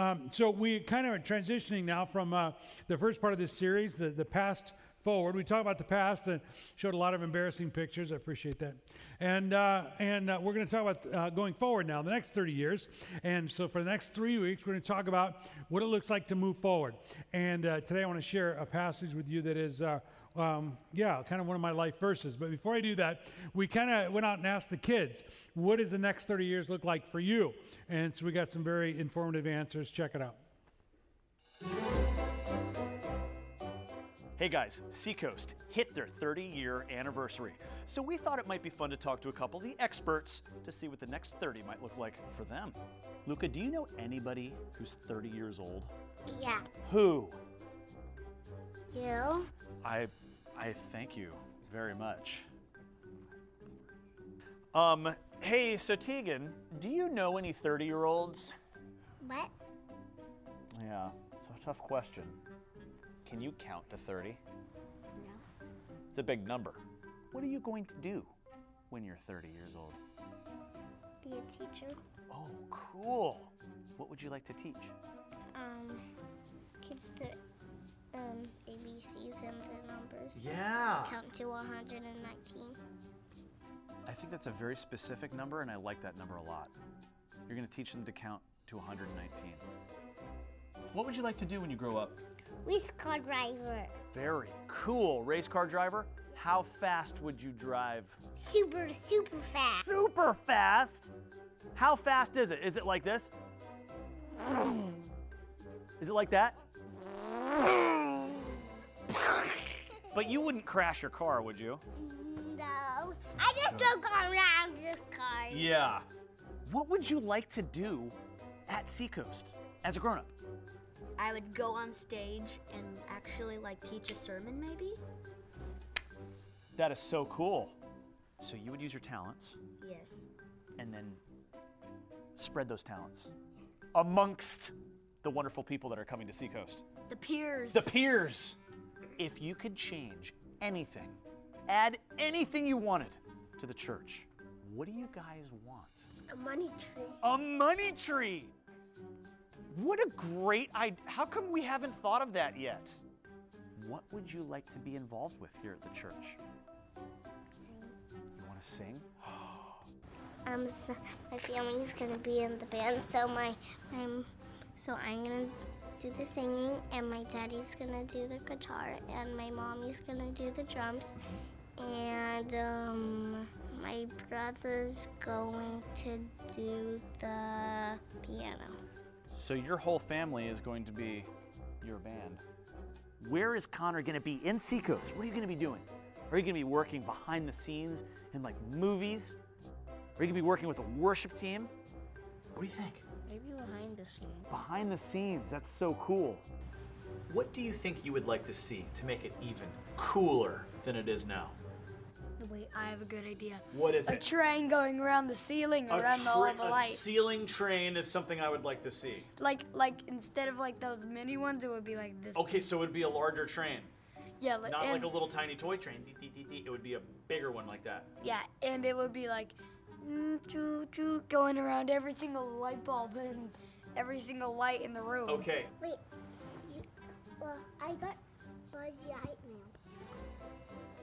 Um, so we kind of are transitioning now from uh, the first part of this series, the, the past forward. We talked about the past and showed a lot of embarrassing pictures. I appreciate that. And, uh, and uh, we're going to talk about uh, going forward now, the next 30 years. And so for the next three weeks, we're going to talk about what it looks like to move forward. And uh, today I want to share a passage with you that is, uh, um, yeah, kind of one of my life verses. But before I do that, we kind of went out and asked the kids, what does the next 30 years look like for you? And so we got some very informative answers. Check it out. Hey guys, Seacoast hit their 30 year anniversary. So we thought it might be fun to talk to a couple of the experts to see what the next 30 might look like for them. Luca, do you know anybody who's 30 years old? Yeah. Who? You? I I thank you very much. Um, hey, so Tegan, do you know any 30 year olds? What? Yeah, it's a tough question. Can you count to 30? No. It's a big number. What are you going to do when you're 30 years old? Be a teacher. Oh, cool. What would you like to teach? Um, kids the um ABCs and their numbers. Yeah. Count to 119. I think that's a very specific number, and I like that number a lot. You're going to teach them to count to 119. What would you like to do when you grow up? Race car driver. Very cool. Race car driver? How fast would you drive? Super, super fast. Super fast? How fast is it? Is it like this? Is it like that? But you wouldn't crash your car, would you? No. I just don't go around this car. Yeah. What would you like to do at Seacoast as a grown up? I would go on stage and actually like teach a sermon maybe? That is so cool. So you would use your talents Yes. and then spread those talents amongst the wonderful people that are coming to Seacoast. The peers. The peers. If you could change anything, add anything you wanted to the church, what do you guys want? A money tree. A money tree. What a great idea. How come we haven't thought of that yet? What would you like to be involved with here at the church? Sing. You want to sing? Um, so my family's gonna be in the band, so my, my so I'm gonna do the singing, and my daddy's gonna do the guitar, and my mommy's gonna do the drums, and um, my brother's going to do the piano. So your whole family is going to be your band. Where is Connor going to be in Seacoast? What are you going to be doing? Are you going to be working behind the scenes in like movies? Are you going to be working with a worship team? What do you think? Maybe behind the scenes. Behind the scenes, that's so cool. What do you think you would like to see to make it even cooler than it is now? Wait, I have a good idea. What is A it? A train going around the ceiling, around the, all tra- the a ceiling train is something I would like to see. like, like instead of like those mini ones, it would be like this. Okay, so it would be a larger train, Yeah, like, not and, like a little tiny toy train. Dee, dee, dee, dee. It would be a bigger one like that. yeah, and it would be like, choo, choo, going around every single light bulb and every single light in the room. Okay, Wait, you, well, I got Buzz Lightyear.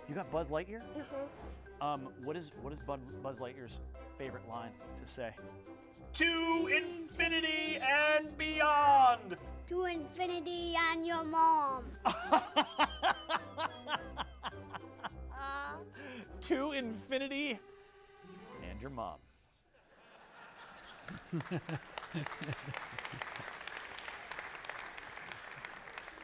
You got Buzz Lightyear? Uh-huh. Um, what is what is Bud, Buzz Lightyear's favorite line to say? to infinity and beyond. To infinity and your mom. To infinity and your mom.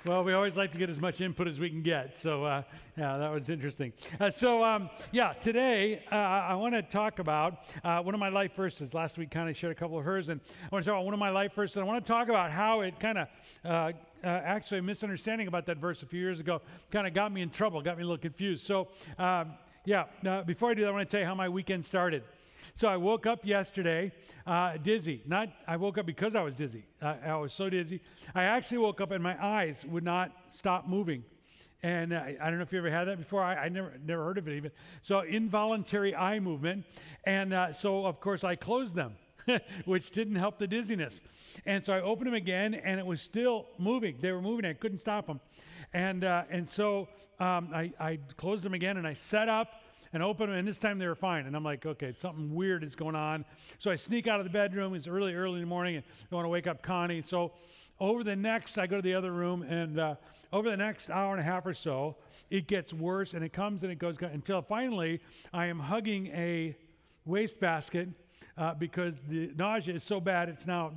Well, we always like to get as much input as we can get. So, uh, yeah, that was interesting. Uh, so, um, yeah, today uh, I want to talk about uh, one of my life verses. Last week, kind of shared a couple of hers, and I want to talk about one of my life verses. I want to talk about how it kind of uh, uh, actually a misunderstanding about that verse a few years ago kind of got me in trouble, got me a little confused. So, um, yeah, uh, before I do that, I want to tell you how my weekend started. So I woke up yesterday uh, dizzy. Not I woke up because I was dizzy. I, I was so dizzy. I actually woke up and my eyes would not stop moving. And uh, I don't know if you ever had that before. I, I never never heard of it even. So involuntary eye movement, and uh, so of course I closed them. which didn't help the dizziness. And so I opened them again, and it was still moving. They were moving. I couldn't stop them. And, uh, and so um, I, I closed them again, and I set up and open them, and this time they were fine. And I'm like, okay, something weird is going on. So I sneak out of the bedroom. It's early, early in the morning, and I want to wake up Connie. So over the next, I go to the other room, and uh, over the next hour and a half or so, it gets worse, and it comes and it goes until finally I am hugging a wastebasket uh, because the nausea is so bad it's now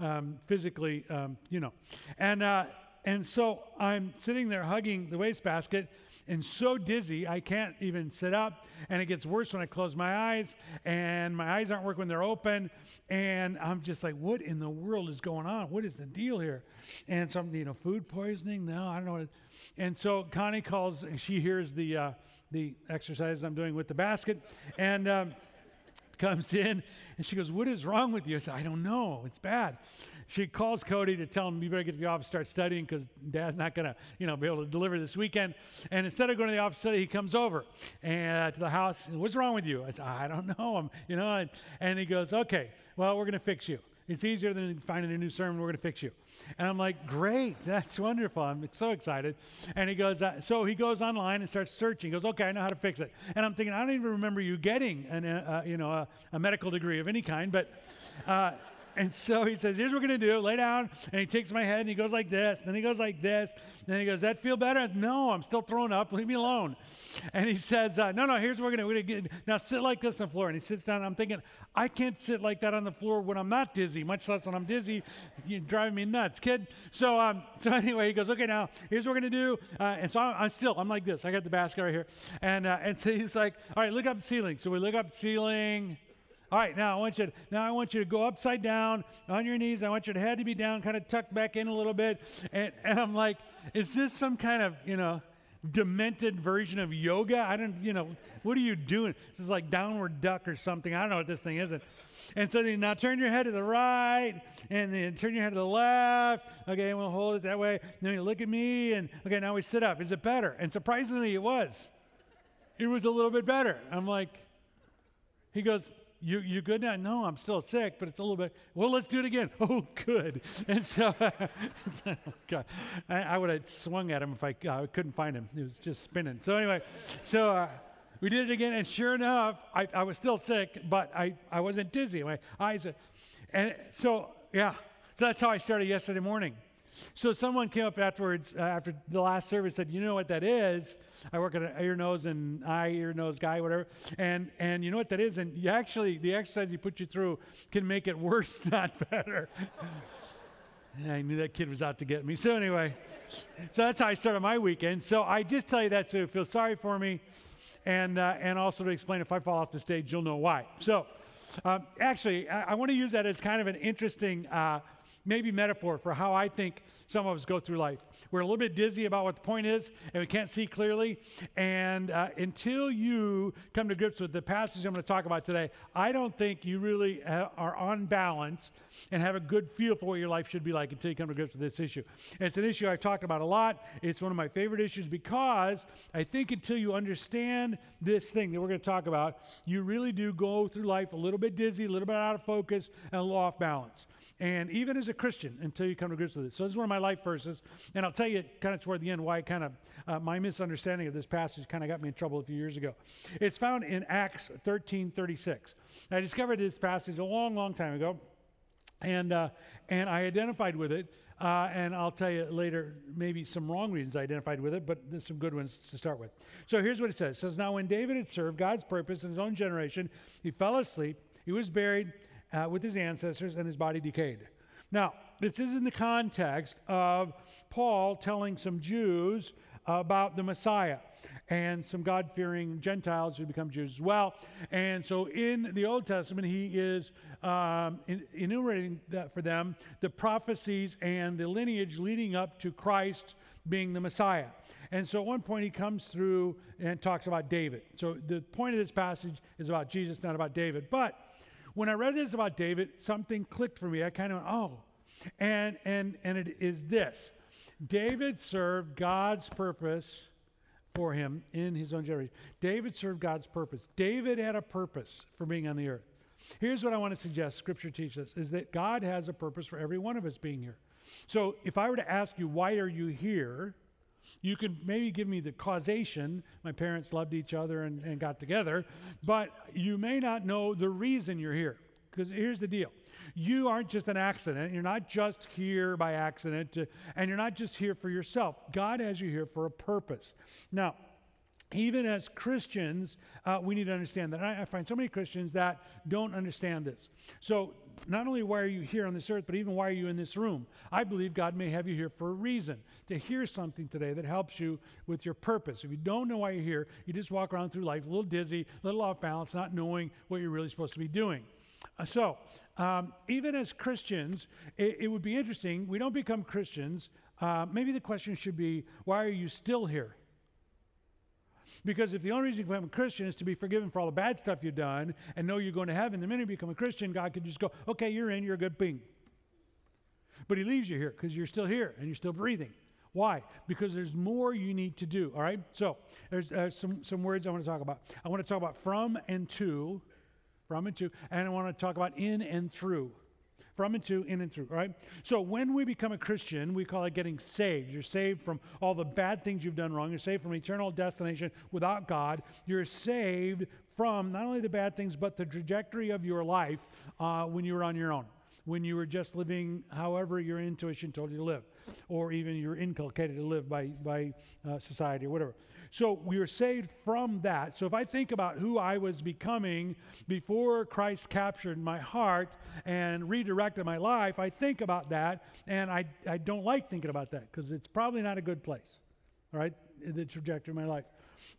um, physically, um, you know. And, uh, and so I'm sitting there hugging the wastebasket and so dizzy I can't even sit up. And it gets worse when I close my eyes, and my eyes aren't working when they're open. And I'm just like, what in the world is going on? What is the deal here? And something, you know, food poisoning? No, I don't know. And so Connie calls, and she hears the, uh, the exercise I'm doing with the basket. And. Um, comes in and she goes, What is wrong with you? I said, I don't know. It's bad. She calls Cody to tell him, You better get to the office, start studying because dad's not going to, you know, be able to deliver this weekend. And instead of going to the office study, he comes over and uh, to the house. What's wrong with you? I said, I don't know. I'm, you know, and, and he goes, Okay, well, we're going to fix you. It's easier than finding a new sermon. We're going to fix you. And I'm like, great. That's wonderful. I'm so excited. And he goes, uh, so he goes online and starts searching. He goes, okay, I know how to fix it. And I'm thinking, I don't even remember you getting an, uh, uh you know, a, a, medical degree of any kind, but. And so he says, Here's what we're going to do. Lay down. And he takes my head and he goes like this. Then he goes like this. Then he goes, That feel better? No, I'm still throwing up. Leave me alone. And he says, uh, No, no, here's what we're going to do. Now sit like this on the floor. And he sits down. I'm thinking, I can't sit like that on the floor when I'm not dizzy, much less when I'm dizzy. You're driving me nuts, kid. So, um, so anyway, he goes, Okay, now here's what we're going to do. Uh, and so I'm, I'm, still, I'm like this. I got the basket right here. And, uh, and so he's like, All right, look up the ceiling. So we look up the ceiling. All right, now I want you to, now I want you to go upside down on your knees. I want your head to be down, kind of tucked back in a little bit. And, and I'm like, is this some kind of, you know, demented version of yoga? I don't, you know, what are you doing? This is like downward duck or something. I don't know what this thing is. And so then now turn your head to the right and then turn your head to the left. Okay, and we'll hold it that way. then you look at me and okay, now we sit up. Is it better? And surprisingly, it was. It was a little bit better. I'm like, he goes, you, you good now? No, I'm still sick, but it's a little bit. Well, let's do it again. Oh, good. And so, God, I, I, would have swung at him if I uh, couldn't find him. He was just spinning. So anyway, so uh, we did it again, and sure enough, I, I was still sick, but I, I wasn't dizzy. My eyes, and so yeah, so that's how I started yesterday morning. So someone came up afterwards, uh, after the last service, said, "You know what that is? I work at an ear, nose, and eye, ear, nose guy, whatever. And and you know what that is? And you actually, the exercise he put you through can make it worse, not better." I knew that kid was out to get me. So anyway, so that's how I started my weekend. So I just tell you that so you feel sorry for me, and uh, and also to explain if I fall off the stage, you'll know why. So. Um, actually, I, I want to use that as kind of an interesting uh, maybe metaphor for how I think some of us go through life. We're a little bit dizzy about what the point is, and we can't see clearly. And uh, until you come to grips with the passage I'm going to talk about today, I don't think you really ha- are on balance and have a good feel for what your life should be like until you come to grips with this issue. And it's an issue I've talked about a lot. It's one of my favorite issues because I think until you understand this thing that we're going to talk about, you really do go through life a little bit dizzy, a little bit out of focus, and a little off balance. And even as a Christian, until you come to grips with it. So this is one of my life verses, and I'll tell you kind of toward the end why kind of uh, my misunderstanding of this passage kind of got me in trouble a few years ago. It's found in Acts 13 36. I discovered this passage a long, long time ago, and, uh, and I identified with it. Uh, and I'll tell you later, maybe some wrong reasons I identified with it, but there's some good ones to start with. So here's what it says. It says, Now when David had served God's purpose in his own generation, he fell asleep, he was buried uh, with his ancestors, and his body decayed. Now, this is in the context of Paul telling some Jews about the Messiah and some God fearing Gentiles who become Jews as well. And so in the Old Testament, he is um, enumerating that for them the prophecies and the lineage leading up to Christ being the Messiah. And so at one point, he comes through and talks about David. So the point of this passage is about Jesus, not about David. But when I read this about David, something clicked for me. I kind of, oh, and and and it is this: David served God's purpose for him in his own generation. David served God's purpose. David had a purpose for being on the earth. Here's what I want to suggest Scripture teaches is that God has a purpose for every one of us being here. So if I were to ask you, why are you here? You could maybe give me the causation. My parents loved each other and, and got together, but you may not know the reason you're here. Because here's the deal you aren't just an accident. You're not just here by accident, to, and you're not just here for yourself. God has you here for a purpose. Now, even as Christians, uh, we need to understand that. I, I, find so many Christians that don't understand this. So, not only why are you here on this earth, but even why are you in this room? I believe God may have you here for a reason to hear something today that helps you with your purpose. If you don't know why you're here, you just walk around through life a little dizzy, a little off balance, not knowing what you're really supposed to be doing. Uh, so, um, even as Christians, it, it, would be interesting. We don't become Christians. Uh, maybe the question should be, why are you still here? Because if the only reason you become a Christian is to be forgiven for all the bad stuff you've done and know you're going to heaven, the minute you become a Christian, God could just go, okay, you're in, you're a good being. But He leaves you here because you're still here and you're still breathing. Why? Because there's more you need to do. All right. So there's uh, some some words I want to talk about. I want to talk about from and to, from and to, and I want to talk about in and through from and to, in and through, right? So when we become a Christian, we call it getting saved. You're saved from all the bad things you've done wrong. You're saved from eternal destination without God. You're saved from not only the bad things, but the trajectory of your life uh, when you were on your own, when you were just living however your intuition told you to live, or even you're inculcated to live by, by uh, society or whatever. So we are saved from that. So if I think about who I was becoming before Christ captured my heart and redirected my life, I think about that, and I, I don't like thinking about that because it's probably not a good place, right? The trajectory of my life.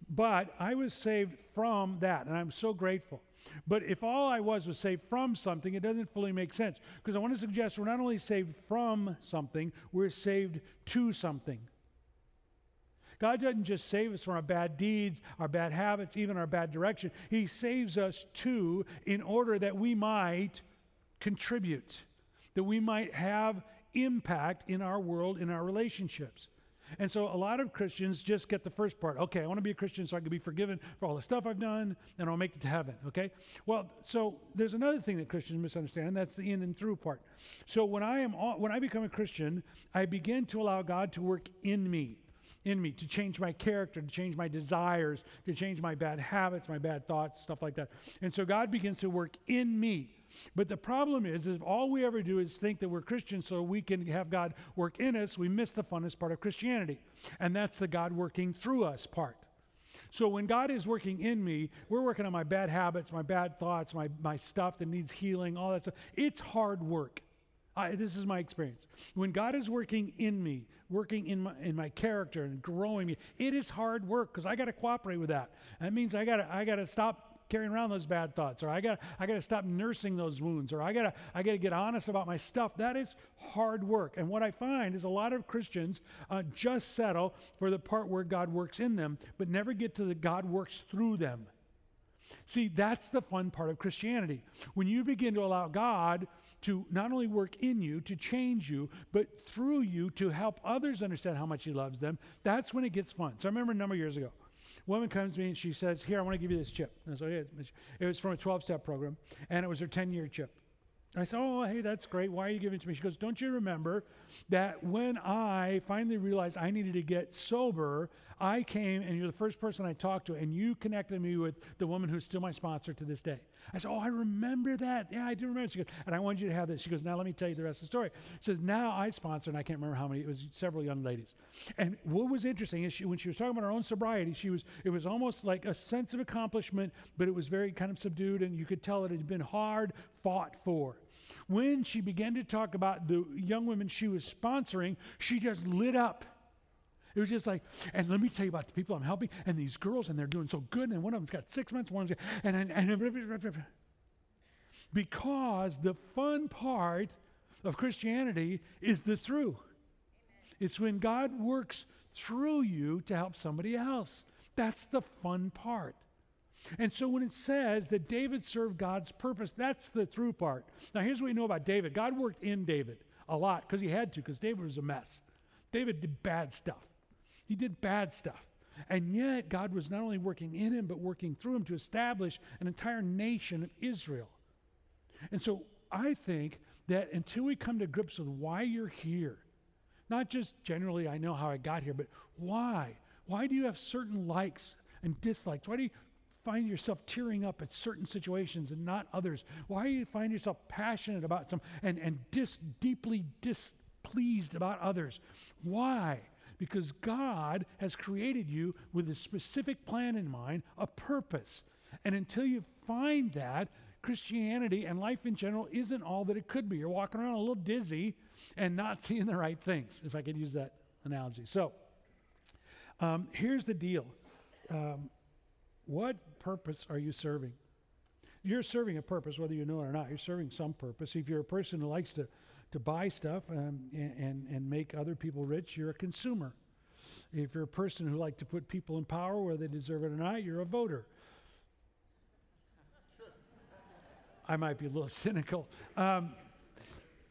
But I was saved from that, and I'm so grateful. But if all I was was saved from something, it doesn't fully make sense. Because I want to suggest we're not only saved from something, we're saved to something. God doesn't just save us from our bad deeds, our bad habits, even our bad direction. He saves us too in order that we might contribute, that we might have impact in our world, in our relationships. And so a lot of Christians just get the first part. Okay, I want to be a Christian so I can be forgiven for all the stuff I've done and I'll make it to heaven. Okay? Well, so there's another thing that Christians misunderstand, and that's the in and through part. So when I am when I become a Christian, I begin to allow God to work in me in me to change my character, to change my desires, to change my bad habits, my bad thoughts, stuff like that. And so God begins to work in me. But the problem is, if all we ever do is think that we're Christians so we can have God work in us, we miss the funnest part of Christianity. And that's the God working through us part. So when God is working in me, we're working on my bad habits, my bad thoughts, my, my stuff that needs healing, all that stuff. It's hard work. I, this is my experience. When God is working in me, working in my, in my character and growing me, it is hard work because I got to cooperate with that. That means I got I got to stop carrying around those bad thoughts or I got I got to stop nursing those wounds or I got to I got to get honest about my stuff. That is hard work. And what I find is a lot of Christians uh, just settle for the part where God works in them, but never get to the God works through them. See, that's the fun part of Christianity. When you begin to allow God to not only work in you, to change you, but through you to help others understand how much He loves them, that's when it gets fun. So I remember a number of years ago, woman comes to me and she says, Here, I want to give you this chip. And so it is. It was from a 12 step program, and it was her 10 year chip. I said, Oh, hey, that's great. Why are you giving it to me? She goes, Don't you remember that when I finally realized I needed to get sober, I came and you're the first person I talked to, and you connected me with the woman who's still my sponsor to this day. I said, Oh, I remember that. Yeah, I do remember. She goes, And I wanted you to have this. She goes, Now let me tell you the rest of the story. She says, Now I sponsor, and I can't remember how many, it was several young ladies. And what was interesting is she, when she was talking about her own sobriety, she was, it was almost like a sense of accomplishment, but it was very kind of subdued, and you could tell it had been hard fought for. When she began to talk about the young women she was sponsoring, she just lit up. It was just like, and let me tell you about the people I'm helping, and these girls, and they're doing so good, and one of them's got six months, one's got, and, and, and because the fun part of Christianity is the through. It's when God works through you to help somebody else. That's the fun part. And so when it says that David served God's purpose, that's the through part. Now, here's what we know about David God worked in David a lot because he had to, because David was a mess. David did bad stuff. He did bad stuff. And yet, God was not only working in him, but working through him to establish an entire nation of Israel. And so I think that until we come to grips with why you're here, not just generally, I know how I got here, but why? Why do you have certain likes and dislikes? Why do you find yourself tearing up at certain situations and not others? Why do you find yourself passionate about some and, and dis, deeply displeased about others? Why? Because God has created you with a specific plan in mind, a purpose. And until you find that, Christianity and life in general isn't all that it could be. You're walking around a little dizzy and not seeing the right things, if I could use that analogy. So, um, here's the deal um, What purpose are you serving? You're serving a purpose, whether you know it or not. You're serving some purpose. If you're a person who likes to, to buy stuff um, and, and, make other people rich, you're a consumer. If you're a person who likes to put people in power, whether they deserve it or not, you're a voter. I might be a little cynical. Um,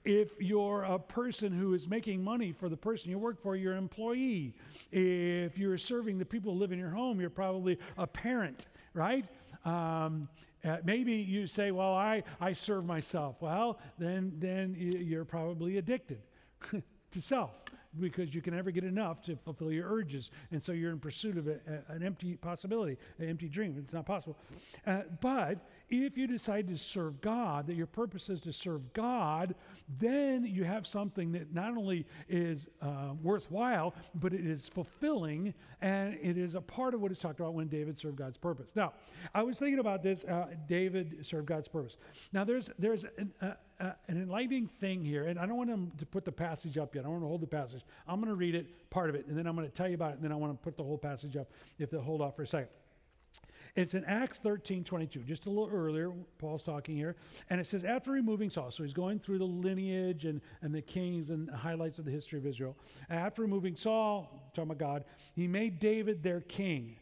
if you're a person who is making money for the person you work for, you're an employee. If you're serving the people who live in your home, you're probably a parent, right? Um, uh, maybe you say, "Well, I, I serve myself." Well, then then you're probably addicted to self because you can never get enough to fulfill your urges. And so you're in pursuit of a, a, an empty possibility, an empty dream. It's not possible. Uh, but if you decide to serve God, that your purpose is to serve God, then you have something that not only is uh, worthwhile, but it is fulfilling and it is a part of what is talked about when David served God's purpose. Now, I was thinking about this uh, David served God's purpose. Now, there's, there's an, uh, uh, an enlightening thing here, and I don't want to put the passage up yet. I want to hold the passage. I'm going to read it, part of it, and then I'm going to tell you about it, and then I want to put the whole passage up if they'll hold off for a second. It's in Acts 13 22, just a little earlier. Paul's talking here. And it says, after removing Saul, so he's going through the lineage and, and the kings and highlights of the history of Israel. After removing Saul, talking about God, he made David their king.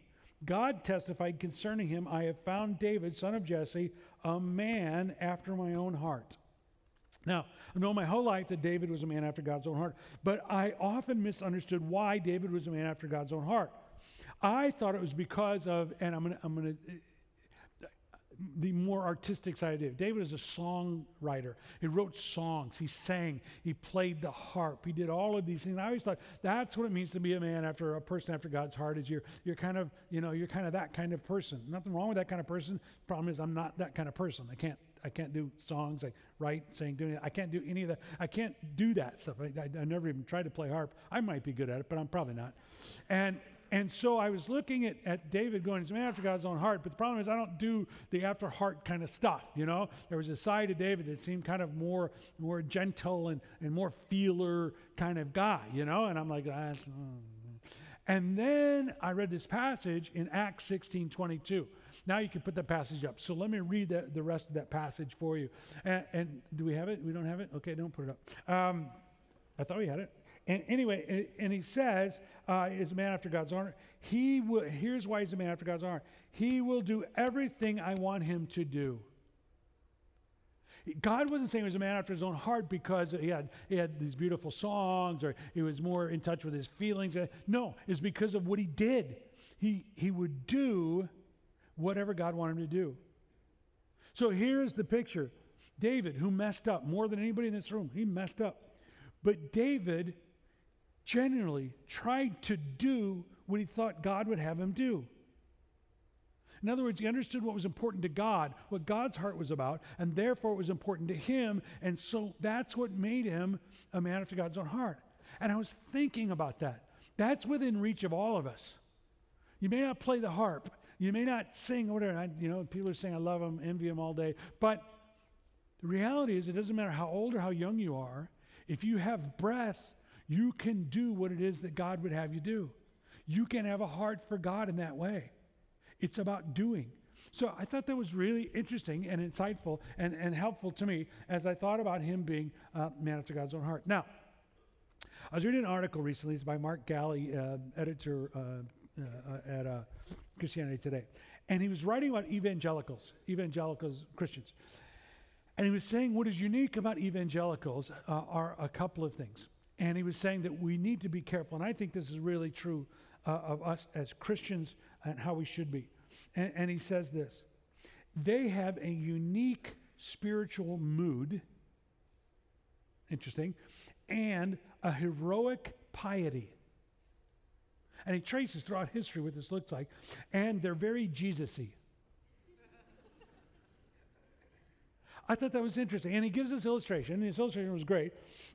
God testified concerning him, I have found David, son of Jesse, a man after my own heart. Now, I know my whole life that David was a man after God's own heart, but I often misunderstood why David was a man after God's own heart. I thought it was because of, and I'm going to, I'm to, the more artistic side of David. David is a songwriter. He wrote songs. He sang. He played the harp. He did all of these things. I always thought that's what it means to be a man after a person after God's heart. Is you're you're kind of you know you're kind of that kind of person. Nothing wrong with that kind of person. Problem is I'm not that kind of person. I can't I can't do songs. I write, sing, do anything. I can't do any of that. I can't do that stuff. I, I, I never even tried to play harp. I might be good at it, but I'm probably not. And and so I was looking at, at David going, he's a man after God's own heart. But the problem is, I don't do the after heart kind of stuff, you know? There was a side of David that seemed kind of more, more gentle and, and more feeler kind of guy, you know? And I'm like, and then I read this passage in Acts 16 22. Now you can put the passage up. So let me read the, the rest of that passage for you. And, and do we have it? We don't have it? Okay, don't put it up. Um, I thought we had it. And anyway, and he says, uh, is a man after God's honor. He will, here's why he's a man after God's honor. He will do everything I want him to do. God wasn't saying he was a man after his own heart because he had, he had these beautiful songs or he was more in touch with his feelings. No, it's because of what he did. He, he would do whatever God wanted him to do. So here's the picture David, who messed up more than anybody in this room, he messed up. But David genuinely tried to do what he thought God would have him do. In other words, he understood what was important to God, what God's heart was about, and therefore it was important to him. And so that's what made him a man after God's own heart. And I was thinking about that. That's within reach of all of us. You may not play the harp, you may not sing, whatever. I, you know, people are saying, I love him, envy him all day. But the reality is, it doesn't matter how old or how young you are, if you have breath, you can do what it is that God would have you do. You can have a heart for God in that way. It's about doing. So I thought that was really interesting and insightful and, and helpful to me as I thought about him being a man after God's own heart. Now, I was reading an article recently. It's by Mark Galli, uh, editor uh, uh, at uh, Christianity Today. And he was writing about evangelicals, evangelicals, Christians. And he was saying what is unique about evangelicals uh, are a couple of things. And he was saying that we need to be careful. And I think this is really true uh, of us as Christians and how we should be. And, and he says this they have a unique spiritual mood. Interesting. And a heroic piety. And he traces throughout history what this looks like. And they're very Jesus y. I thought that was interesting. And he gives this illustration, and his illustration was great.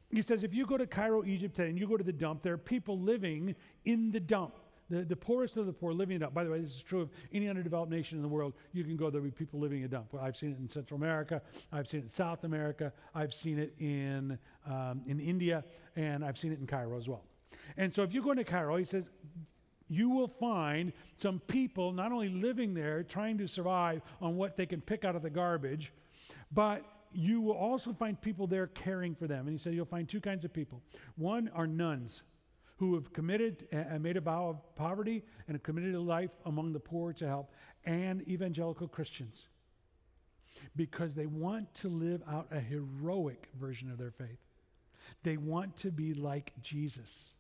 He says, if you go to Cairo, Egypt today, and you go to the dump, there are people living in the dump. The, the poorest of the poor living in a dump. By the way, this is true of any underdeveloped nation in the world. You can go, there'll be people living in a dump. Well, I've seen it in Central America. I've seen it in South America. I've seen it in, um, in India. And I've seen it in Cairo as well. And so if you go into Cairo, he says, you will find some people not only living there trying to survive on what they can pick out of the garbage, but you will also find people there caring for them. And he said you'll find two kinds of people. One are nuns who have committed and made a vow of poverty and have committed a life among the poor to help, and evangelical Christians because they want to live out a heroic version of their faith. They want to be like Jesus.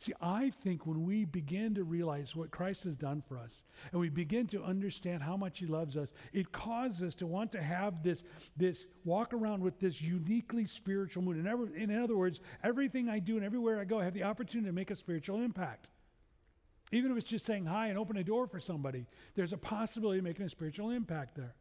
See, I think when we begin to realize what Christ has done for us and we begin to understand how much He loves us, it causes us to want to have this, this walk around with this uniquely spiritual mood. In, every, in other words, everything I do and everywhere I go, I have the opportunity to make a spiritual impact. Even if it's just saying hi and open a door for somebody, there's a possibility of making a spiritual impact there.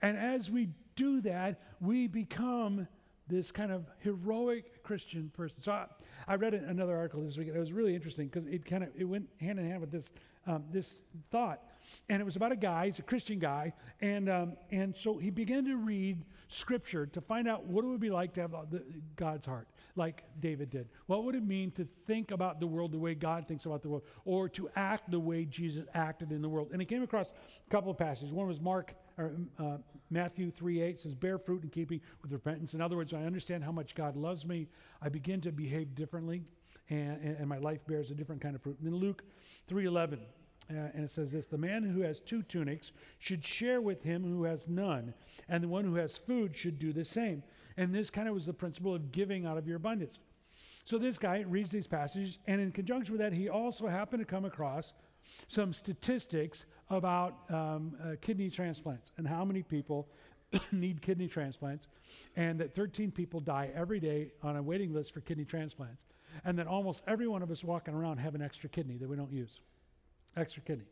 And as we do that, we become this kind of heroic Christian person. So I, I read another article this week. It was really interesting because it kind of it went hand in hand with this um, this thought, and it was about a guy. He's a Christian guy, and um, and so he began to read Scripture to find out what it would be like to have the, God's heart, like David did. What would it mean to think about the world the way God thinks about the world, or to act the way Jesus acted in the world? And he came across a couple of passages. One was Mark or uh, Matthew 3 8 says, Bear fruit in keeping with repentance. In other words, I understand how much God loves me, I begin to behave differently, and, and, and my life bears a different kind of fruit. And then Luke 3 11. Uh, and it says this the man who has two tunics should share with him who has none, and the one who has food should do the same. And this kind of was the principle of giving out of your abundance. So this guy reads these passages, and in conjunction with that, he also happened to come across some statistics about um, uh, kidney transplants and how many people need kidney transplants, and that 13 people die every day on a waiting list for kidney transplants, and that almost every one of us walking around have an extra kidney that we don't use. Extra kidney.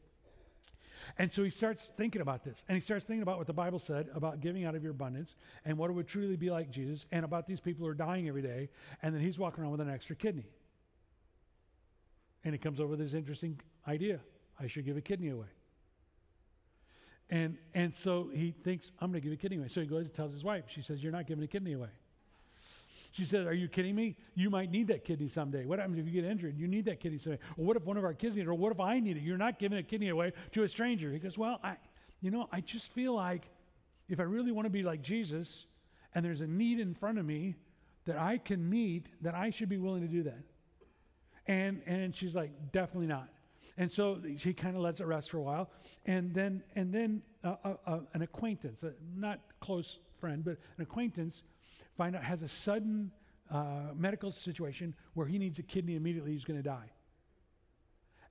And so he starts thinking about this, and he starts thinking about what the Bible said about giving out of your abundance and what it would truly be like Jesus, and about these people who are dying every day, and then he's walking around with an extra kidney. And he comes up with this interesting idea I should give a kidney away. And, and so he thinks, I'm going to give a kidney away. So he goes and tells his wife. She says, You're not giving a kidney away. She says, Are you kidding me? You might need that kidney someday. What happens if you get injured? You need that kidney someday. Or what if one of our kids needs it? Or what if I need it? You're not giving a kidney away to a stranger. He goes, Well, I, you know, I just feel like if I really want to be like Jesus and there's a need in front of me that I can meet, that I should be willing to do that. And, and she's like, Definitely not. And so he kind of lets it rest for a while. And then, and then uh, uh, uh, an acquaintance, a not close friend, but an acquaintance, find out has a sudden uh, medical situation where he needs a kidney immediately, he's going to die.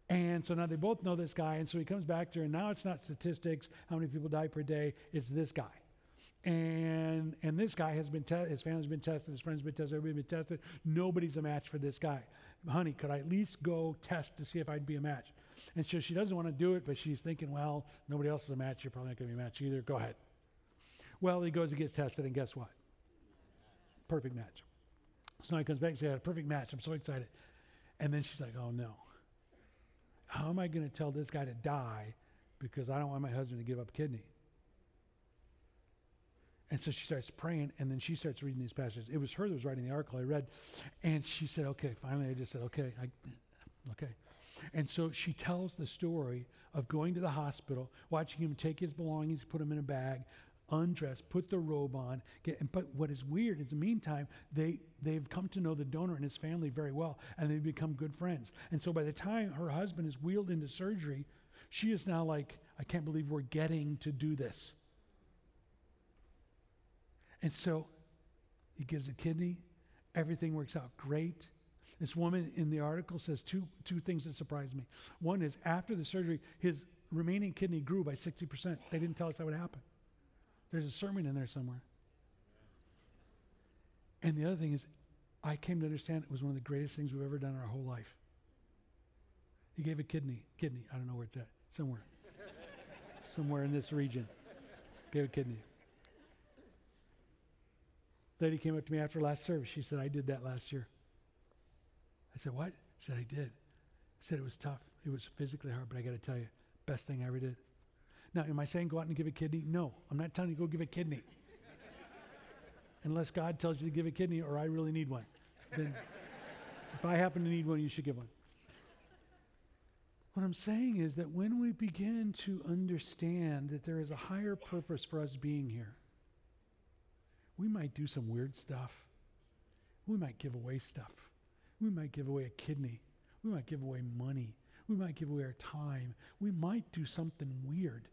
And so now they both know this guy, and so he comes back to her, and now it's not statistics, how many people die per day, it's this guy. And and this guy has been tested, his family's been tested, his friends been tested, everybody's been tested. Nobody's a match for this guy honey, could I at least go test to see if I'd be a match? And so she doesn't want to do it, but she's thinking, well, nobody else is a match. You're probably not going to be a match either. Go ahead. Well, he goes and gets tested, and guess what? Perfect match. So now he comes back and says, had a perfect match. I'm so excited. And then she's like, oh no. How am I going to tell this guy to die because I don't want my husband to give up kidney? And so she starts praying, and then she starts reading these passages. It was her that was writing the article I read. And she said, Okay, finally, I just said, Okay, I, okay. And so she tells the story of going to the hospital, watching him take his belongings, put them in a bag, undress, put the robe on. Get, and, but what is weird is, in the meantime, they, they've come to know the donor and his family very well, and they've become good friends. And so by the time her husband is wheeled into surgery, she is now like, I can't believe we're getting to do this. And so he gives a kidney. Everything works out great. This woman in the article says two, two things that surprised me. One is after the surgery, his remaining kidney grew by 60%. They didn't tell us that would happen. There's a sermon in there somewhere. And the other thing is, I came to understand it was one of the greatest things we've ever done in our whole life. He gave a kidney, kidney, I don't know where it's at, somewhere. somewhere in this region. Gave a kidney. Lady came up to me after last service. She said, I did that last year. I said, What? She said, I did. I said, It was tough. It was physically hard, but I got to tell you, best thing I ever did. Now, am I saying go out and give a kidney? No, I'm not telling you go give a kidney. Unless God tells you to give a kidney or I really need one. Then, if I happen to need one, you should give one. What I'm saying is that when we begin to understand that there is a higher purpose for us being here, we might do some weird stuff. We might give away stuff. We might give away a kidney. We might give away money. We might give away our time. We might do something weird.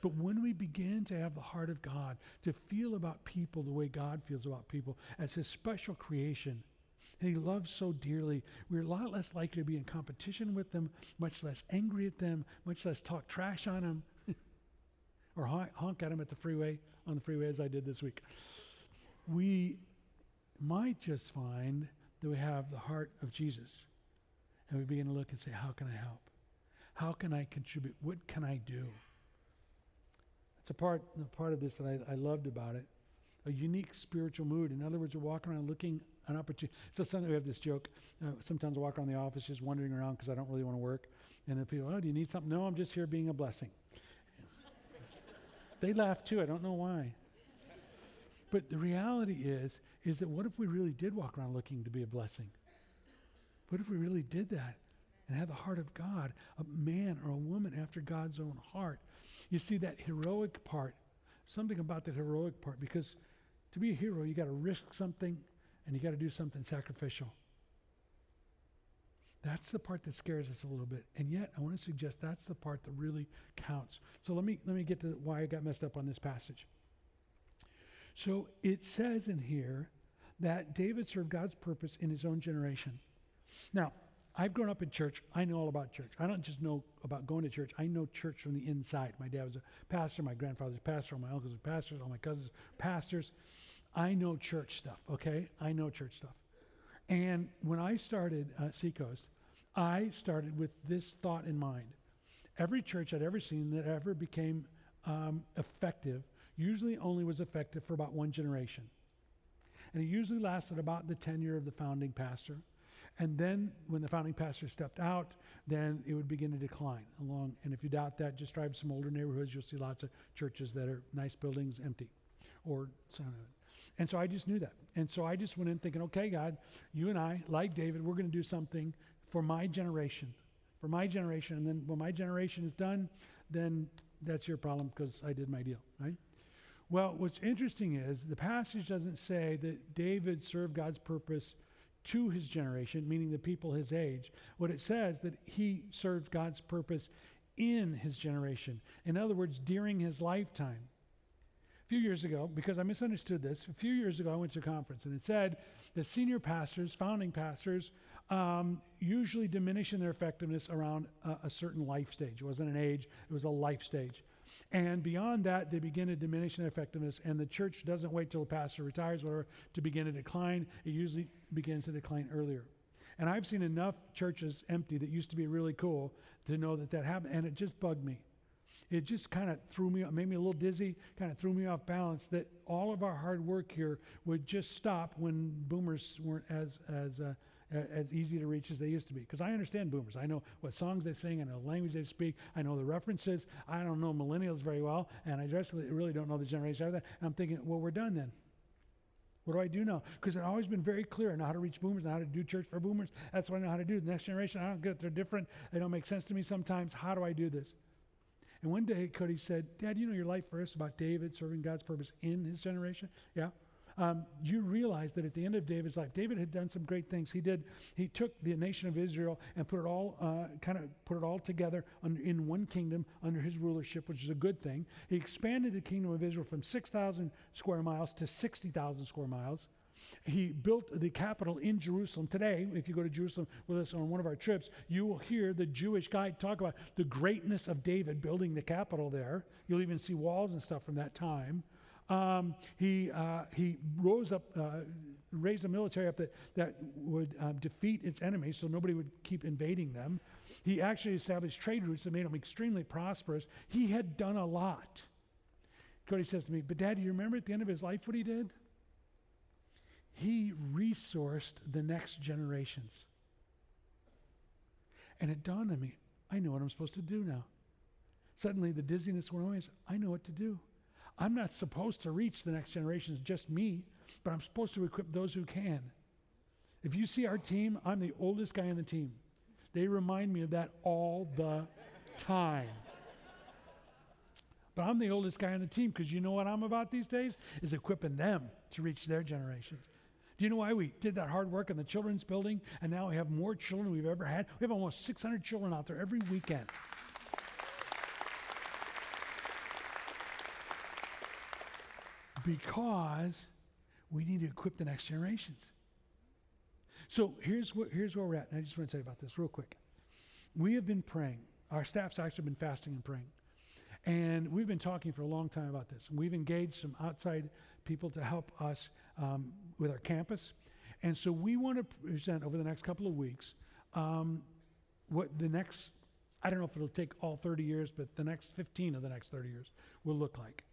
But when we begin to have the heart of God, to feel about people the way God feels about people as His special creation, and He loves so dearly, we're a lot less likely to be in competition with them, much less angry at them, much less talk trash on them, or honk, at them at the freeway, on the freeway as I did this week. We might just find that we have the heart of Jesus. And we begin to look and say, How can I help? How can I contribute? What can I do? It's a part, a part of this that I, I loved about it. A unique spiritual mood. In other words, we're walking around looking an opportunity. So sometimes we have this joke. Uh, sometimes I walk around the office just wandering around because I don't really want to work. And the people, oh, do you need something? No, I'm just here being a blessing. they laugh too. I don't know why. But the reality is, is that what if we really did walk around looking to be a blessing? What if we really did that and had the heart of God, a man or a woman after God's own heart? You see that heroic part, something about that heroic part, because to be a hero, you got to risk something and you got to do something sacrificial. That's the part that scares us a little bit. And yet, I want to suggest that's the part that really counts. So let me let me get to why I got messed up on this passage. So it says in here that David served God's purpose in his own generation. Now, I've grown up in church. I know all about church. I don't just know about going to church. I know church from the inside. My dad was a pastor. My grandfather's a pastor. All my uncles are pastors. All my cousins are pastors. I know church stuff, okay? I know church stuff. And when I started uh, Seacoast, I started with this thought in mind. Every church I'd ever seen that ever became um, effective usually only was effective for about one generation. And it usually lasted about the tenure of the founding pastor. And then when the founding pastor stepped out, then it would begin to decline along. And if you doubt that, just drive some older neighborhoods, you'll see lots of churches that are nice buildings empty or some of it. And so I just knew that. And so I just went in thinking, okay, God, you and I, like David, we're going to do something for my generation. For my generation. And then when my generation is done, then that's your problem because I did my deal, right? Well, what's interesting is the passage doesn't say that David served God's purpose to his generation, meaning the people his age. What it says that he served God's purpose in his generation. In other words, during his lifetime. A few years ago, because I misunderstood this, a few years ago I went to a conference and it said that senior pastors, founding pastors, um, usually diminish in their effectiveness around a, a certain life stage. It wasn't an age, it was a life stage. And beyond that, they begin to diminish in effectiveness, and the church doesn't wait till the pastor retires, whatever, to begin to decline. It usually begins to decline earlier. And I've seen enough churches empty that used to be really cool to know that that happened, and it just bugged me. It just kind of threw me, made me a little dizzy, kind of threw me off balance that all of our hard work here would just stop when boomers weren't as, as uh, as easy to reach as they used to be. Because I understand boomers. I know what songs they sing, I know the language they speak, I know the references. I don't know millennials very well, and I just really don't know the generation after that. And I'm thinking, well, we're done then. What do I do now? Because I've always been very clear. I know how to reach boomers, I know how to do church for boomers. That's what I know how to do. The next generation, I don't get it. They're different. They don't make sense to me sometimes. How do I do this? And one day, Cody said, Dad, you know your life verse about David serving God's purpose in his generation? Yeah um, you realize that at the end of David's life, David had done some great things. He did. He took the nation of Israel and put it all, uh, kind of put it all together under, in one kingdom under his rulership, which is a good thing. He expanded the kingdom of Israel from 6,000 square miles to 60,000 square miles. He built the capital in Jerusalem. Today, if you go to Jerusalem with us on one of our trips, you will hear the Jewish guide talk about the greatness of David building the capital there. You'll even see walls and stuff from that time. Um, he, uh, he rose up, uh, raised a military up that, that would um, defeat its enemies so nobody would keep invading them. He actually established trade routes that made him extremely prosperous. He had done a lot. Cody says to me, But Dad, do you remember at the end of his life what he did? He resourced the next generations. And it dawned on me, I know what I'm supposed to do now. Suddenly the dizziness went away. I know what to do. I'm not supposed to reach the next generations, just me, but I'm supposed to equip those who can. If you see our team, I'm the oldest guy on the team. They remind me of that all the time. But I'm the oldest guy on the team because you know what I'm about these days? Is equipping them to reach their generations. Do you know why we did that hard work in the children's building and now we have more children we've ever had? We have almost 600 children out there every weekend. Because we need to equip the next generations. So here's, what, here's where we're at. And I just want to you about this real quick. We have been praying. Our staff's actually been fasting and praying. And we've been talking for a long time about this. And we've engaged some outside people to help us um, with our campus. And so we want to present over the next couple of weeks um, what the next, I don't know if it'll take all 30 years, but the next 15 of the next 30 years will look like.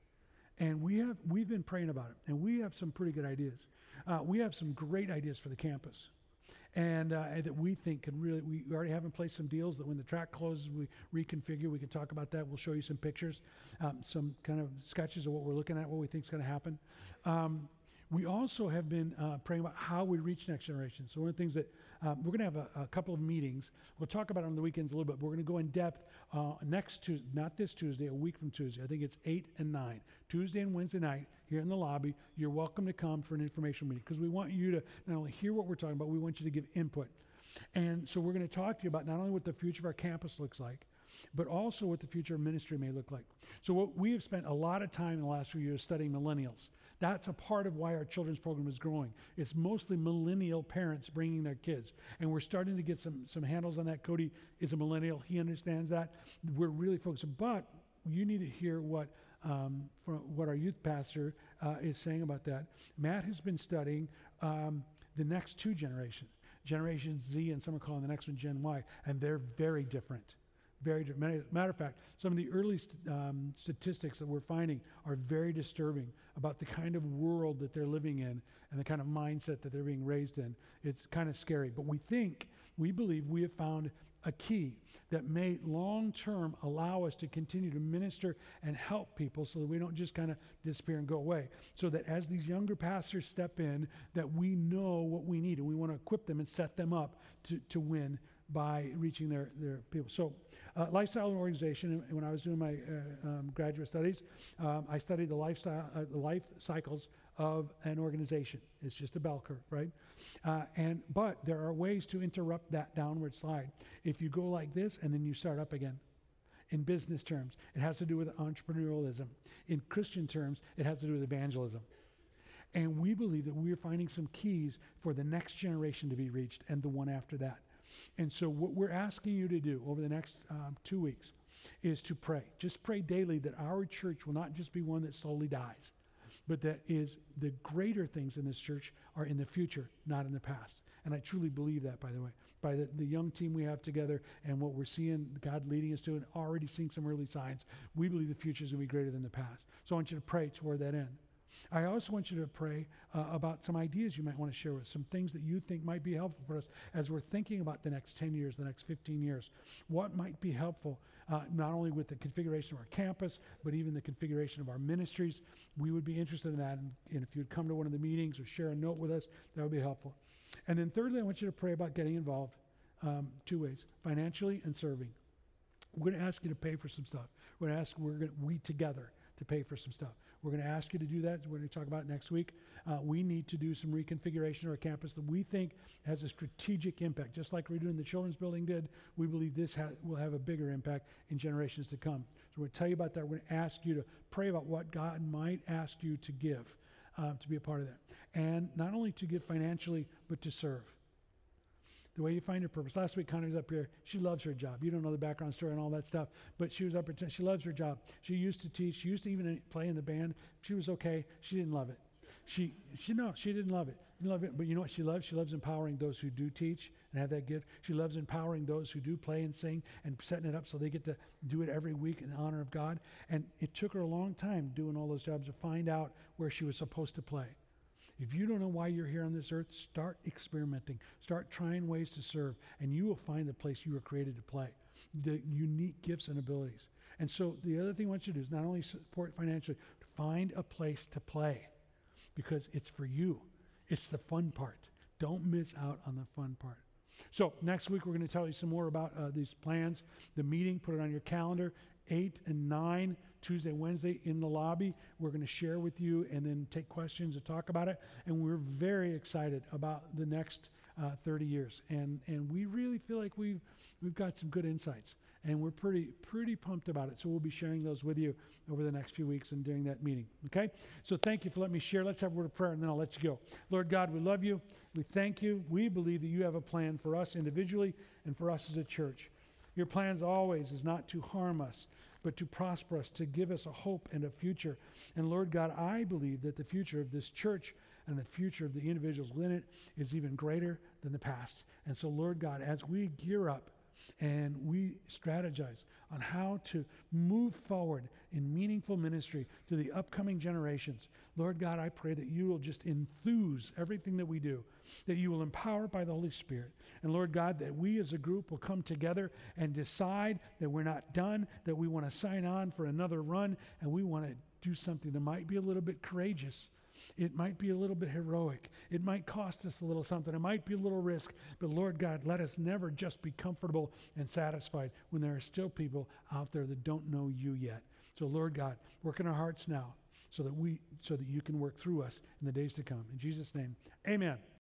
And we have, we've been praying about it, and we have some pretty good ideas. Uh, we have some great ideas for the campus. And, uh, that we think can really, we already have in place some deals that when the track closes, we reconfigure. We can talk about that. We'll show you some pictures, um, some kind of sketches of what we're looking at, what we think is going to happen. Um, we also have been uh, praying about how we reach next generation. So one of the things that um, we're going to have a, a, couple of meetings. We'll talk about it on the weekends a little bit. But we're going to go in depth uh, next Tuesday, not this Tuesday, a week from Tuesday. I think it's eight and nine, Tuesday and Wednesday night here in the lobby. You're welcome to come for an informational meeting because we want you to not only hear what we're talking about, we want you to give input. And so we're going to talk to you about not only what the future of our campus looks like, but also what the future of ministry may look like. So, what we have spent a lot of time in the last few years studying millennials. That's a part of why our children's program is growing. It's mostly millennial parents bringing their kids. And we're starting to get some, some handles on that. Cody is a millennial, he understands that. We're really focused. But you need to hear what, um, what our youth pastor uh, is saying about that. Matt has been studying um, the next two generations. Generation Z, and some are calling the next one Gen Y, and they're very different very. Matter of fact, some of the early st- um, statistics that we're finding are very disturbing about the kind of world that they're living in and the kind of mindset that they're being raised in. It's kind of scary. But we think, we believe we have found a key that may long term allow us to continue to minister and help people so that we don't just kind of disappear and go away. So that as these younger pastors step in, that we know what we need and we want to equip them and set them up to, to win by reaching their, their people. So uh, lifestyle and organization. When I was doing my uh, um, graduate studies, um, I studied the lifestyle, uh, the life cycles of an organization. It's just a bell curve, right? Uh, and but there are ways to interrupt that downward slide. If you go like this and then you start up again. In business terms, it has to do with entrepreneurialism. In Christian terms, it has to do with evangelism. And we believe that we are finding some keys for the next generation to be reached and the one after that. And so, what we're asking you to do over the next um, two weeks is to pray. Just pray daily that our church will not just be one that slowly dies, but that is the greater things in this church are in the future, not in the past. And I truly believe that, by the way, by the, the young team we have together and what we're seeing God leading us to, and already seeing some early signs. We believe the future is going to be greater than the past. So I want you to pray toward that end. I also want you to pray uh, about some ideas you might want to share with some things that you think might be helpful for us as we're thinking about the next 10 years, the next 15 years. What might be helpful, uh, not only with the configuration of our campus, but even the configuration of our ministries? We would be interested in that. And, and if you'd come to one of the meetings or share a note with us, that would be helpful. And then, thirdly, I want you to pray about getting involved um, two ways financially and serving. We're going to ask you to pay for some stuff. We're going to ask, we're going to, we together to pay for some stuff. We're going to ask you to do that. We're going to talk about it next week. Uh, we need to do some reconfiguration of our campus that we think has a strategic impact. Just like we're doing the children's building did, we believe this ha- will have a bigger impact in generations to come. So we're going to tell you about that. We're going to ask you to pray about what God might ask you to give uh, to be a part of that. And not only to give financially, but to serve. The way you find your purpose. Last week, Connie was up here. She loves her job. You don't know the background story and all that stuff, but she was up here. She loves her job. She used to teach. She used to even play in the band. She was okay. She didn't love it. She, she no, she didn't love it. Didn't love it. But you know what she loves? She loves empowering those who do teach and have that gift. She loves empowering those who do play and sing and setting it up so they get to do it every week in honor of God. And it took her a long time doing all those jobs to find out where she was supposed to play. If you don't know why you're here on this earth, start experimenting. Start trying ways to serve, and you will find the place you were created to play, the unique gifts and abilities. And so, the other thing I want you to do is not only support financially, find a place to play because it's for you. It's the fun part. Don't miss out on the fun part. So, next week, we're going to tell you some more about uh, these plans. The meeting, put it on your calendar, 8 and 9 Tuesday, Wednesday in the lobby. We're going to share with you and then take questions and talk about it. And we're very excited about the next uh, 30 years. And, and we really feel like we've, we've got some good insights. And we're pretty, pretty pumped about it. So we'll be sharing those with you over the next few weeks and during that meeting. Okay? So thank you for letting me share. Let's have a word of prayer and then I'll let you go. Lord God, we love you. We thank you. We believe that you have a plan for us individually and for us as a church. Your plans always is not to harm us, but to prosper us, to give us a hope and a future. And Lord God, I believe that the future of this church and the future of the individuals in it is even greater than the past. And so, Lord God, as we gear up and we strategize on how to move forward in meaningful ministry to the upcoming generations. Lord God, I pray that you will just enthuse everything that we do, that you will empower by the Holy Spirit. And Lord God, that we as a group will come together and decide that we're not done, that we want to sign on for another run, and we want to do something that might be a little bit courageous it might be a little bit heroic. It might cost us a little something. It might be a little risk. But Lord God, let us never just be comfortable and satisfied when there are still people out there that don't know you yet. So Lord God, work in our hearts now so that we so that you can work through us in the days to come. In Jesus' name. Amen.